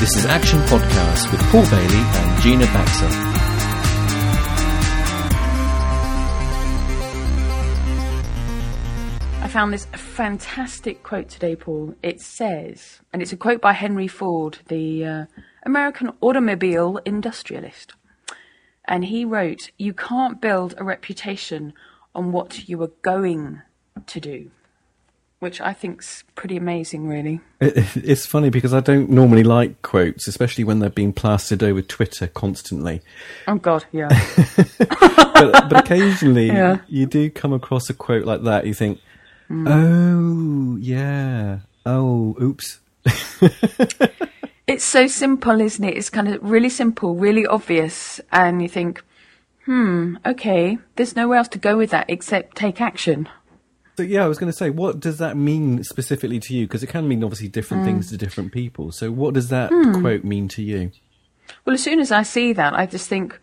This is Action Podcast with Paul Bailey and Gina Baxter. I found this fantastic quote today, Paul. It says, and it's a quote by Henry Ford, the uh, American automobile industrialist. And he wrote, You can't build a reputation on what you are going to do. Which I think's pretty amazing, really. It, it's funny because I don't normally like quotes, especially when they're being plastered over Twitter constantly. Oh, God, yeah. but, but occasionally Yeah. you do come across a quote like that. You think, oh, yeah. Oh, oops. it's so simple, isn't it? It's kind of really simple, really obvious. And you think, hmm, okay, there's nowhere else to go with that except take action. So, yeah, I was going to say, what does that mean specifically to you? Because it can mean obviously different things to different people. So, what does that quote mean to you? Well, as soon as I see that, I just think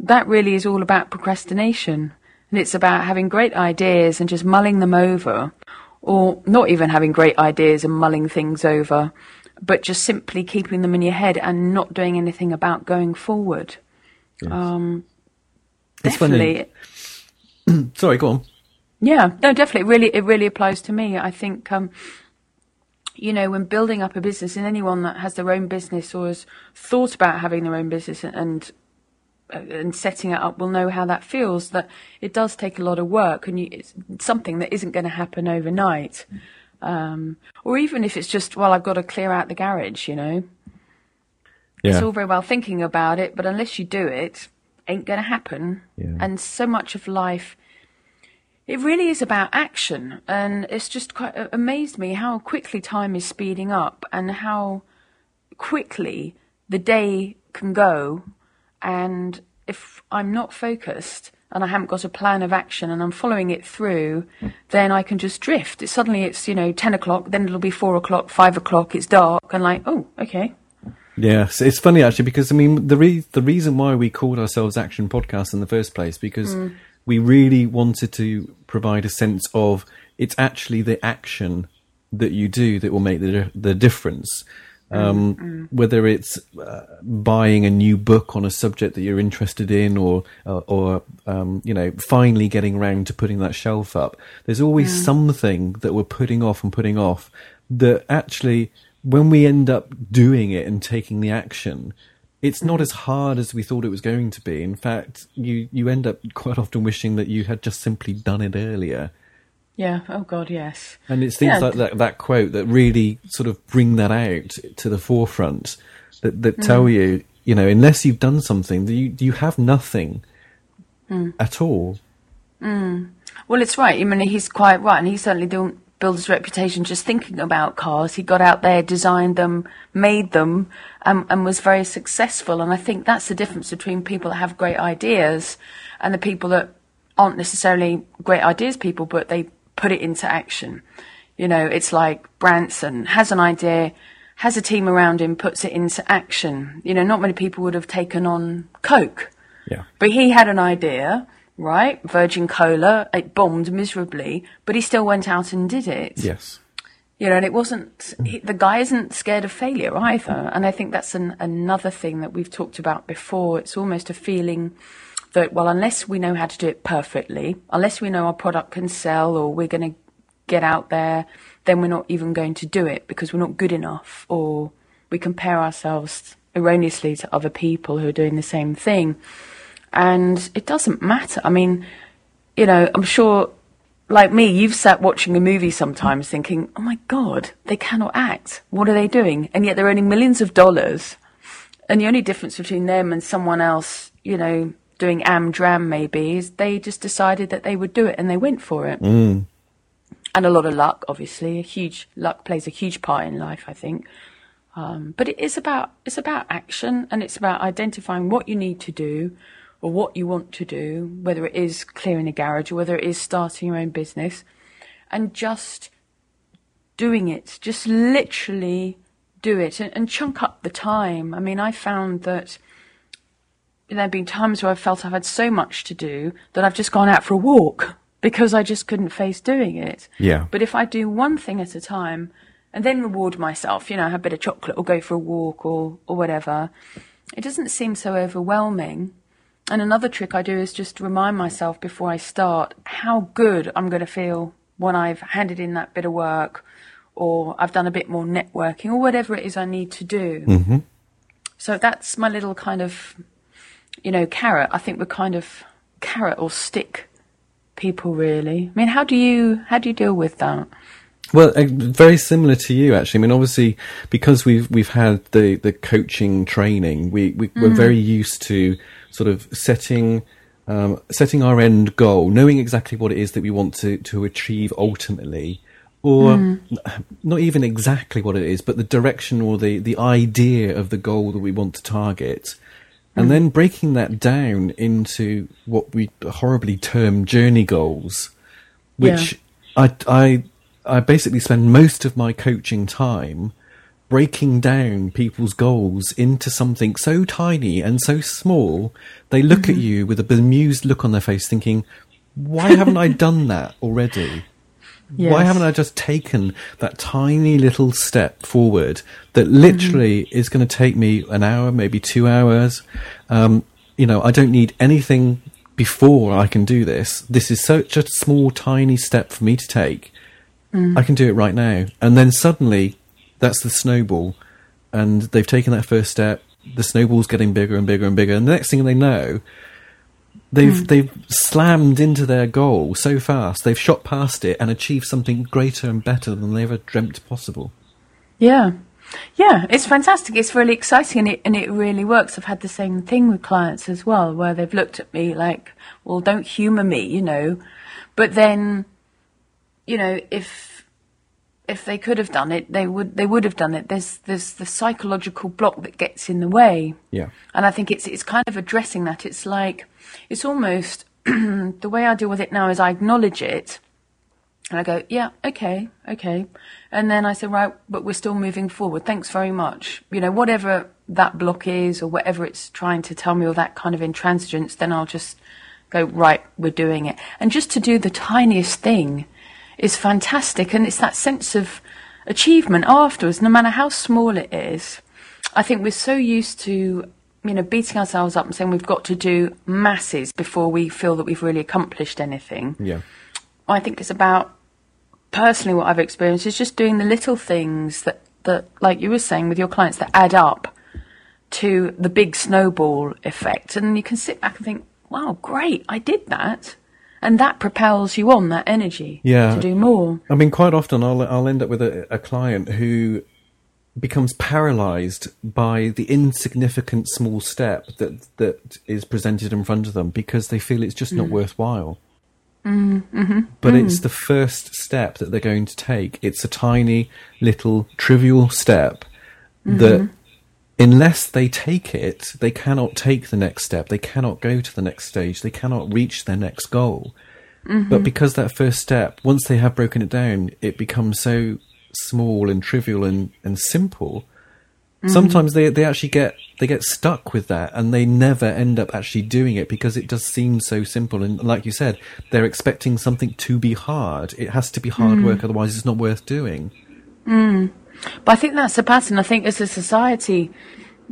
that really is all about procrastination. And it's about having great ideas and just mulling them over, or not even having great ideas and mulling things over, but just simply keeping them in your head and not doing anything about going forward. Um, It's funny. definitely, Sorry, go on. Yeah, no, definitely. It really, it really applies to me. I think, um, you know, when building up a business, and anyone that has their own business or has thought about having their own business and uh, and setting it up will know how that feels. That it does take a lot of work, and you, it's something that isn't going to happen overnight. Um, or even if it's just, well, I've got to clear out the garage, you know. Yeah. It's all very well thinking about it, but unless you do it, ain't going to happen. Yeah. And so much of life, it really is about action. And it's just quite uh, amazed me how quickly time is speeding up and how quickly the day can go. And if I'm not focused and I haven't got a plan of action and I'm following it through, then I can just drift. It, suddenly it's, you know, 10 o'clock, then it'll be 4 o'clock, 5 o'clock, it's dark, and like, oh, okay. Yeah, so it's funny actually because I mean the re- the reason why we called ourselves Action Podcast in the first place because we really wanted to provide a sense of it's actually the action that you do that will make the the difference. Um, Whether it's uh, buying a new book on a subject that you're interested in, or uh, or um, you know finally getting around to putting that shelf up, there's always something that we're putting off and putting off that actually when we end up doing it and taking the action, it's not as hard as we thought it was going to be. In fact, you, you end up quite often wishing that you had just simply done it earlier. Yeah, oh God, yes. And it's things Yeah. like that, that quote that really sort of bring that out to the forefront that, that hmm. tell you, you know, unless you've done something, you, you have nothing hmm. at all. Hmm. Well, it's right. I mean, he's quite right, and he certainly didn't build his reputation just thinking about cars. He got out there, designed them, made them, um, and was very successful. And I think that's the difference between people that have great ideas and the people that aren't necessarily great ideas people, but they put it into action. You know, it's like Branson has an idea, has a team around him, puts it into action. You know, not many people would have taken on Coke. Yeah. But he had an idea, right? Virgin Cola, it bombed miserably, but he still went out and did it. Yes. You know, and it wasn't, he, the guy isn't scared of failure either. And I think that's an, another thing that we've talked about before. It's almost a feeling that, well, unless we know how to do it perfectly, unless we know our product can sell or we're going to get out there, then we're not even going to do it because we're not good enough or we compare ourselves erroneously to other people who are doing the same thing. And it doesn't matter. I mean, you know, I'm sure, like me, you've sat watching a movie sometimes thinking, oh my God, they cannot act. What are they doing? And yet they're earning millions of dollars. And the only difference between them and someone else, you know, doing am dram maybe, is they just decided that they would do it and they went for it. And a lot of luck, obviously. A huge luck plays a huge part in life, I think. Um, but it is about it's about action and it's about identifying what you need to do or what you want to do, whether it is clearing a garage or whether it is starting your own business, and just doing it. Just literally do it and, and chunk up the time. I mean, I found that there have been times where I felt I've had so much to do that I've just gone out for a walk because I just couldn't face doing it. Yeah. But if I do one thing at a time and then reward myself. You know, have a bit of chocolate or go for a walk or or whatever. It doesn't seem so overwhelming. And another trick I do is just remind myself before I start how good I'm going to feel when I've handed in that bit of work or I've done a bit more networking or whatever it is I need to do. Mm-hmm. So that's my little kind of, you know, carrot. I think we're kind of carrot or stick people really. I mean, how do you how do you deal with that? Well, uh, very similar to you, actually. I mean, obviously, because we've we've had the, the coaching training, we, we we're very used to sort of setting um, setting our end goal, knowing exactly what it is that we want to to achieve ultimately, or n- not even exactly what it is, but the direction or the the idea of the goal that we want to target, and then breaking that down into what we horribly term journey goals, which I I I basically spend most of my coaching time breaking down people's goals into something so tiny and so small they look at mm-hmm. you with a bemused look on their face thinking why haven't i done that already? Why haven't i just taken that tiny little step forward that literally mm-hmm. is going to take me an hour maybe two hours? Um, you know i don't need anything before i can do this. This is such a small tiny step for me to take. I mm-hmm. can do it right now. And then suddenly, that's the snowball, and they've taken that first step. The snowball's getting bigger and bigger and bigger, and the next thing they know, they've hmm. they've slammed into their goal so fast. They've shot past it and achieved something greater and better than they ever dreamt possible. Yeah. Yeah, it's fantastic. It's really exciting and it, and it really works. I've had the same thing with clients as well, where they've looked at me like, well, don't humour me, you know. But then, you know, if, if they could have done it, they would, they would have done it. There's, there's the psychological block that gets in the way. Yeah. And I think it's, it's kind of addressing that. It's like, it's almost, the way I deal with it now is I acknowledge it. And I go, yeah, okay, okay. And then I say, right, but we're still moving forward. Thanks very much. You know, whatever that block is or whatever it's trying to tell me or that kind of intransigence, then I'll just go, right, we're doing it. And just to do the tiniest thing is fantastic. And it's that sense of achievement afterwards, no matter how small it is. I think we're so used to, you know, beating ourselves up and saying we've got to do masses before we feel that we've really accomplished anything. Yeah. I think it's about personally what I've experienced is just doing the little things that, that like you were saying with your clients that add up to the big snowball effect. And you can sit back and think, wow, great, I did that. And that propels you on, that energy Yeah. to do more. I mean, quite often I'll I'll end up with a, a client who becomes paralyzed by the insignificant small step that that is presented in front of them because they feel it's just not mm. worthwhile. Mm, mm-hmm. But mm. it's the first step that they're going to take. It's a tiny little trivial step that mm-hmm. Unless they take it, they cannot take the next step. They cannot go to the next stage. They cannot reach their next goal. Mm-hmm. But because that first step, once they have broken it down, it becomes so small and trivial and, and simple. Mm-hmm. Sometimes they they actually get they get stuck with that and they never end up actually doing it because it does seem so simple and like you said, they're expecting something to be hard. It has to be hard work, mm. otherwise it's not worth doing. Mm. But I think that's the pattern. I think as a society,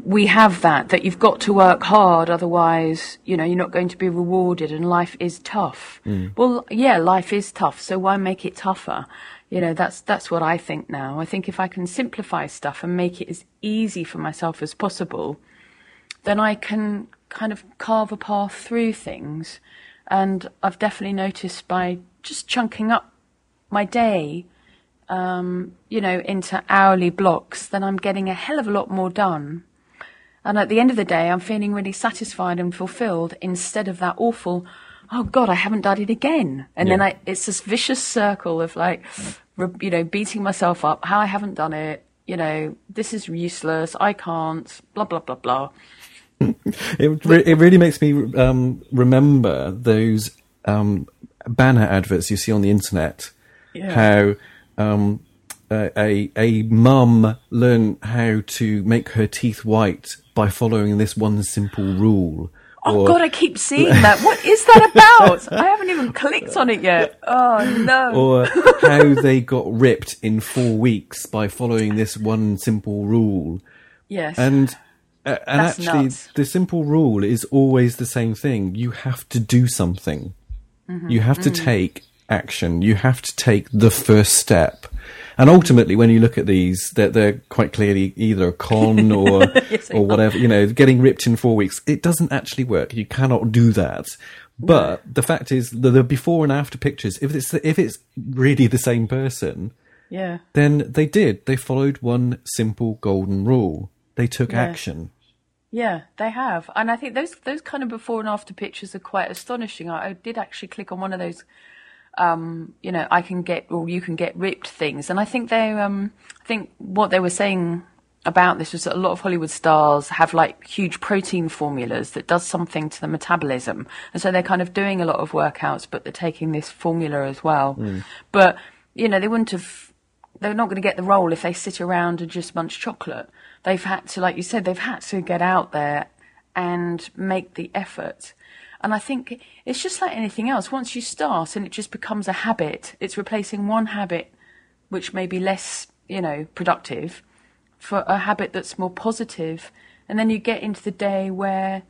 we have that, that you've got to work hard, otherwise, you know, you're not going to be rewarded and life is tough. Mm. Well, yeah, life is tough, so why make it tougher? You know, that's, that's what I think now. I think if I can simplify stuff and make it as easy for myself as possible, then I can kind of carve a path through things. And I've definitely noticed by just chunking up my day, um, you know, into hourly blocks, then I'm getting a hell of a lot more done. And at the end of the day, I'm feeling really satisfied and fulfilled instead of that awful, oh God, I haven't done it again. And then I, it's this vicious circle of like, re- you know, beating myself up, how I haven't done it, you know, this is useless, I can't, blah, blah, blah, blah. It re- it really makes me um, remember those um, banner adverts you see on the internet. Yeah. How um, a a, a mum learn how to make her teeth white by following this one simple rule, Oh or- God, I keep seeing that. What is that about? I haven't even clicked on it yet. Oh no. or how they got ripped in four weeks by following this one simple rule. yes. And uh, and That's actually, nuts. the simple rule is always the same thing. You have to do something. Mm-hmm. You have to take action. You have to take the first step. And ultimately, when you look at these, they're, they're quite clearly either a con or Yes, or whatever. You know, getting ripped in four weeks. It doesn't actually work. You cannot do that. But the fact is, the, the before and after pictures, if it's if it's really the same person, yeah. then they did. They followed one simple golden rule. They took Yeah. action. Yeah, they have, and I think those those kind of before and after pictures are quite astonishing. I, I did actually click on one of those, um, you know, I can get or you can get ripped things, and I think they, um, I think what they were saying about this was that a lot of Hollywood stars have like huge protein formulas that does something to the metabolism, and so they're kind of doing a lot of workouts, but they're taking this formula as well. But you know, they wouldn't have they're not going to get the role if they sit around and just munch chocolate. They've had to, like you said, they've had to get out there and make the effort. And I think it's just like anything else. Once you start and it just becomes a habit, it's replacing one habit which may be less, you know, productive for a habit that's more positive. And then you get into the day where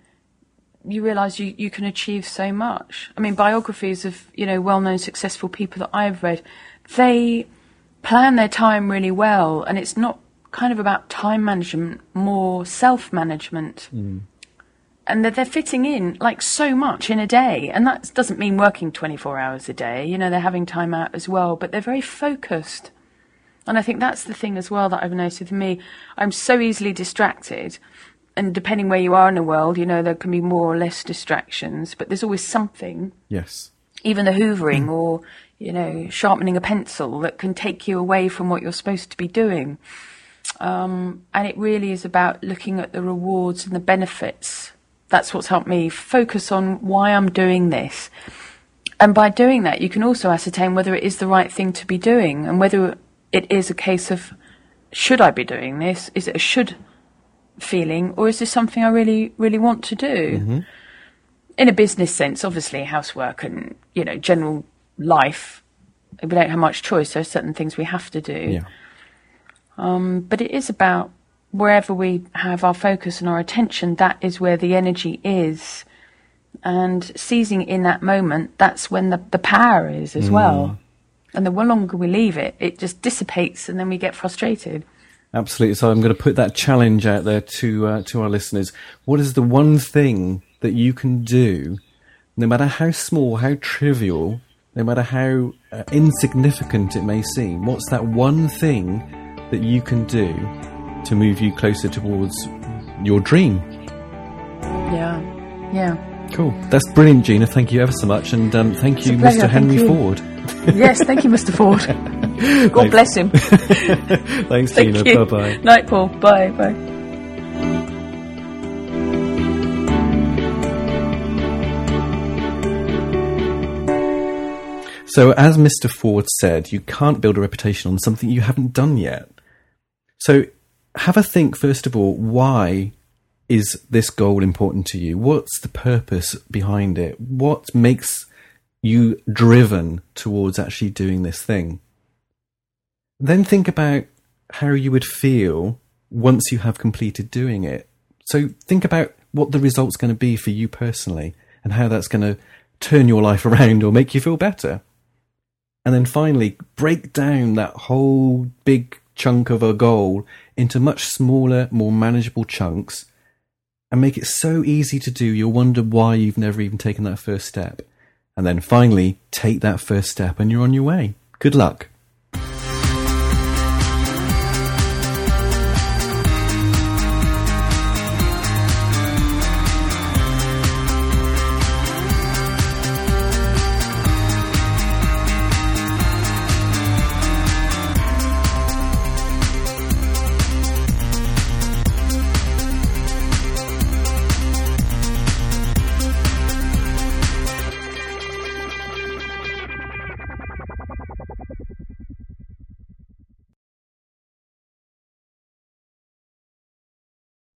you realize you, you can achieve so much. I mean, biographies of, you know, well known successful people that I've read, they plan their time really well. And it's not kind of about time management, more self management. Mm. And that they're fitting in like so much in a day. And that doesn't mean working 24 hours a day. You know, they're having time out as well, but they're very focused. And I think that's the thing as well that I've noticed with me. I'm so easily distracted. And depending where you are in the world, you know, there can be more or less distractions, but there's always something, Yes. even the hoovering or, you know, sharpening a pencil that can take you away from what you're supposed to be doing. Um, and it really is about looking at the rewards and the benefits. That's what's helped me focus on why I'm doing this. And by doing that, you can also ascertain whether it is the right thing to be doing and whether it is a case of should I be doing this? Is it a should feeling or is this something I really, really want to do? In a business sense, obviously, housework and, you know, general life, we don't have much choice. There are certain things we have to do Yeah. Um, but it is about wherever we have our focus and our attention, that is where the energy is. And seizing in that moment, that's when the, the power is as well. And the longer we leave it, it just dissipates and then we get frustrated. Absolutely. So I'm going to put that challenge out there to uh, to our listeners. What is the one thing that you can do, no matter how small, how trivial, no matter how uh, insignificant it may seem? What's that one thing that you can do to move you closer towards your dream? Yeah. Yeah. Cool. That's brilliant, Gina. Thank you ever so much, and um, thank you. Mr. Henry Thank you. Ford. yes, thank you, Mr. Ford. God bless him. Thanks, Thank Gina. Bye bye. Night, Paul. Bye. Bye. So, as Mr. Ford said, you can't build a reputation on something you haven't done yet. So, have a think, first of all, why is this goal important to you? What's the purpose behind it? What makes you driven towards actually doing this thing? Then think about how you would feel once you have completed doing it. So, think about what the result's going to be for you personally and how that's going to turn your life around or make you feel better. And then finally, break down that whole big chunk of a goal into much smaller, more manageable chunks and make it so easy to do, you'll wonder why you've never even taken that first step. And then finally, take that first step and you're on your way. Good luck.